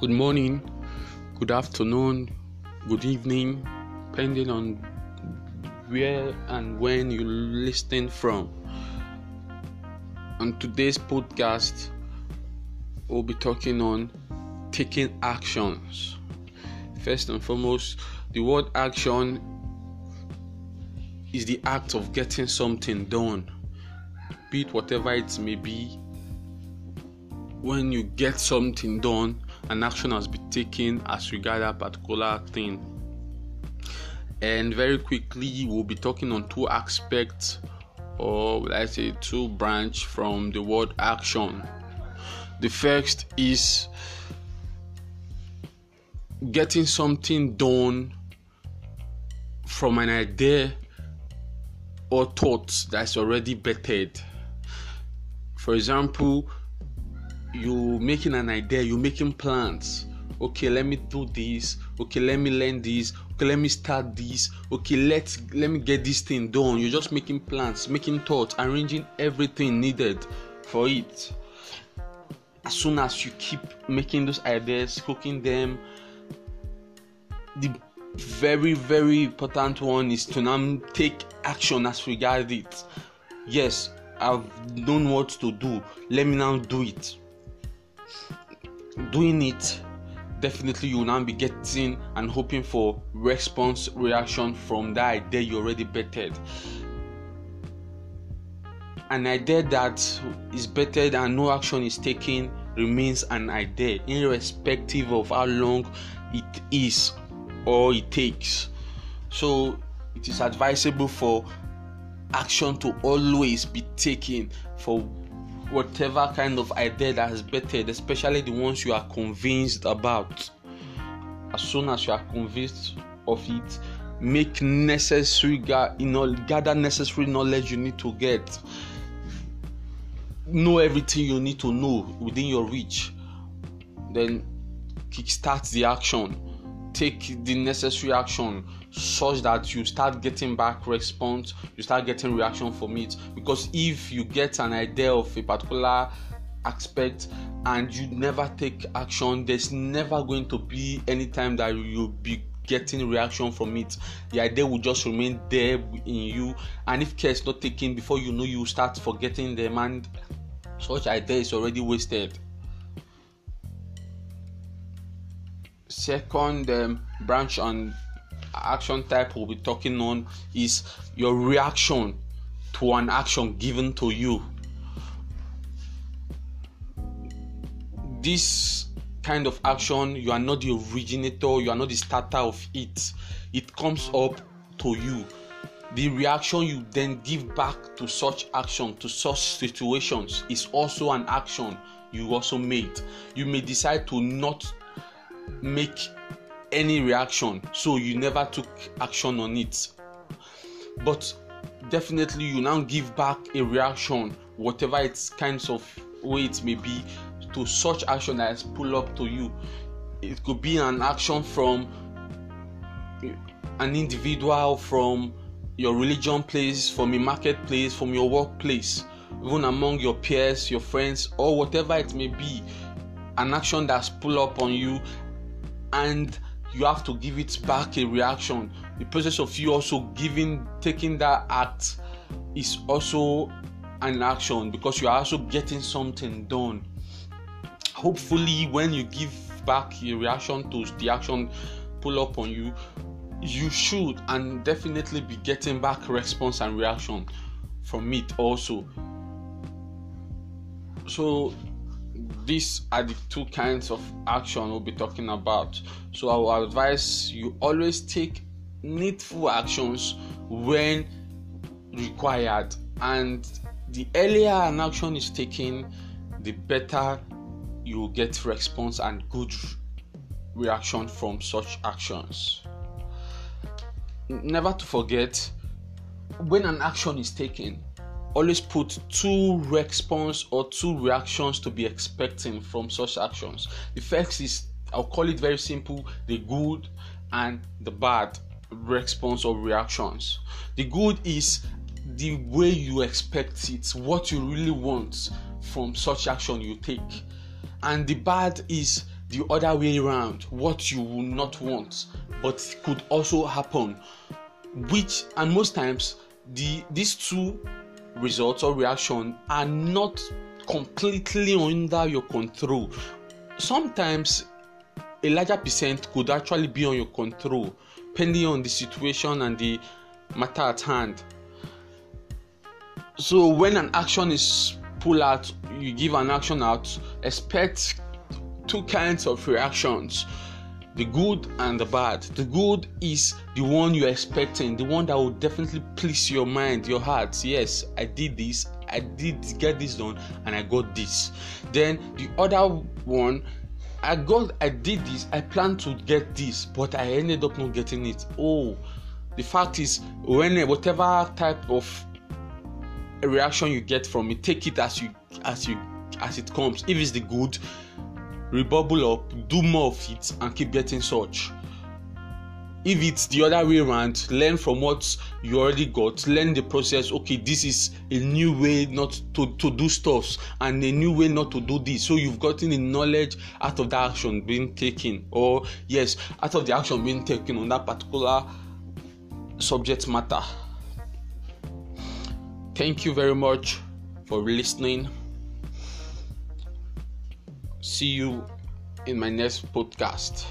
good morning, good afternoon, good evening, depending on where and when you listen from. On today's podcast, we'll be talking on taking actions. First and foremost, the word action is the act of getting something done, be it whatever it may be. When you get something done, an action has been taken as regard a particular thing. And very quickly, we'll be talking on two aspects, or let's say two branch from the word action. The first is getting something done from an idea or thought that's already bettered. For example, you making an idea, you're making plans. Okay, let me do this. Okay, let me learn this. Okay, let me start this. Okay, let's let me get this thing done. You're just making plans, making thoughts, arranging everything needed for it. As soon as you keep making those ideas, cooking them, the very very important one is to now take action as regard it. Yes, I've known what to do. Let me now do it doing it definitely you will now be getting and hoping for response reaction from that idea you already betted an idea that is bettered and no action is taken remains an idea irrespective of how long it is or it takes. So it is advisable for action to always be taken for whatever kind of idea that has bettered, especially the ones you are convinced about. As soon as you are convinced of it, make necessary you know, gather necessary knowledge you need to get. Know everything you need to know within your reach. Then kickstart the action. Take the necessary action such that you start getting back response you start getting reaction from it. Because if you get an idea of a particular aspect and you never take action there's never going to be any time that you'll be getting reaction from it. The idea will just remain there in you. And if care is not taken before you know you start forgetting them. And such idea is already wasted second um, branch on action type we'll be talking on is your reaction to an action given to you. This kind of action, you are not the originator, you are not the starter of it. It comes up to you. The reaction you then give back to such action, to such situations, is also an action you also made. You may decide to not make any reaction so you never took action on it. But definitely you now give back a reaction whatever its kinds of way it may be to such action that is pull up to you. It could be an action from an individual from your religion place from a marketplace from your workplace even among your peers your friends or whatever it may be. An action that's pull up on you and you have to give it back a reaction. The process of you also giving taking that act is also an action because you are also getting something done. Hopefully when you give back a reaction to the action pull up on you you should and definitely be getting back response and reaction from it also. So these are the two kinds of action we'll be talking about. So I will advise you always take needful actions when required, and the earlier an action is taken, the better you get response and good reaction from such actions. Never to forget when an action is taken, always put two response or two reactions to be expecting from such actions. The first is I'll call it very simple the good and the bad response or reactions. The good is the way you expect it, what you really want from such action you take. And the bad is the other way around what you will not want but could also happen which and most times the these two results or reaction are not completely under your control. Sometimes a larger percent could actually be on your control depending on the situation and the matter at hand. So when an action is pulled out you give an action out expect two kinds of reactions the good and the bad. The good is the one you're expecting, the one that will definitely please your mind, your heart. Yes, I did this, I did get this done, and I got this. Then the other one, I got, I did this, I planned to get this, but I ended up not getting it. Oh, the fact is, when whatever type of reaction you get from it, take it as you as you as it comes. If it's the good, rebubble up, do more of it, and keep getting such. If it's the other way around, learn from what you already got, learn the process. Okay, this is a new way not to, to do stuff and a new way not to do this. So you've gotten the knowledge out of the action being taken, or yes, out of the action being taken on that particular subject matter. Thank you very much for listening. See you in my next podcast.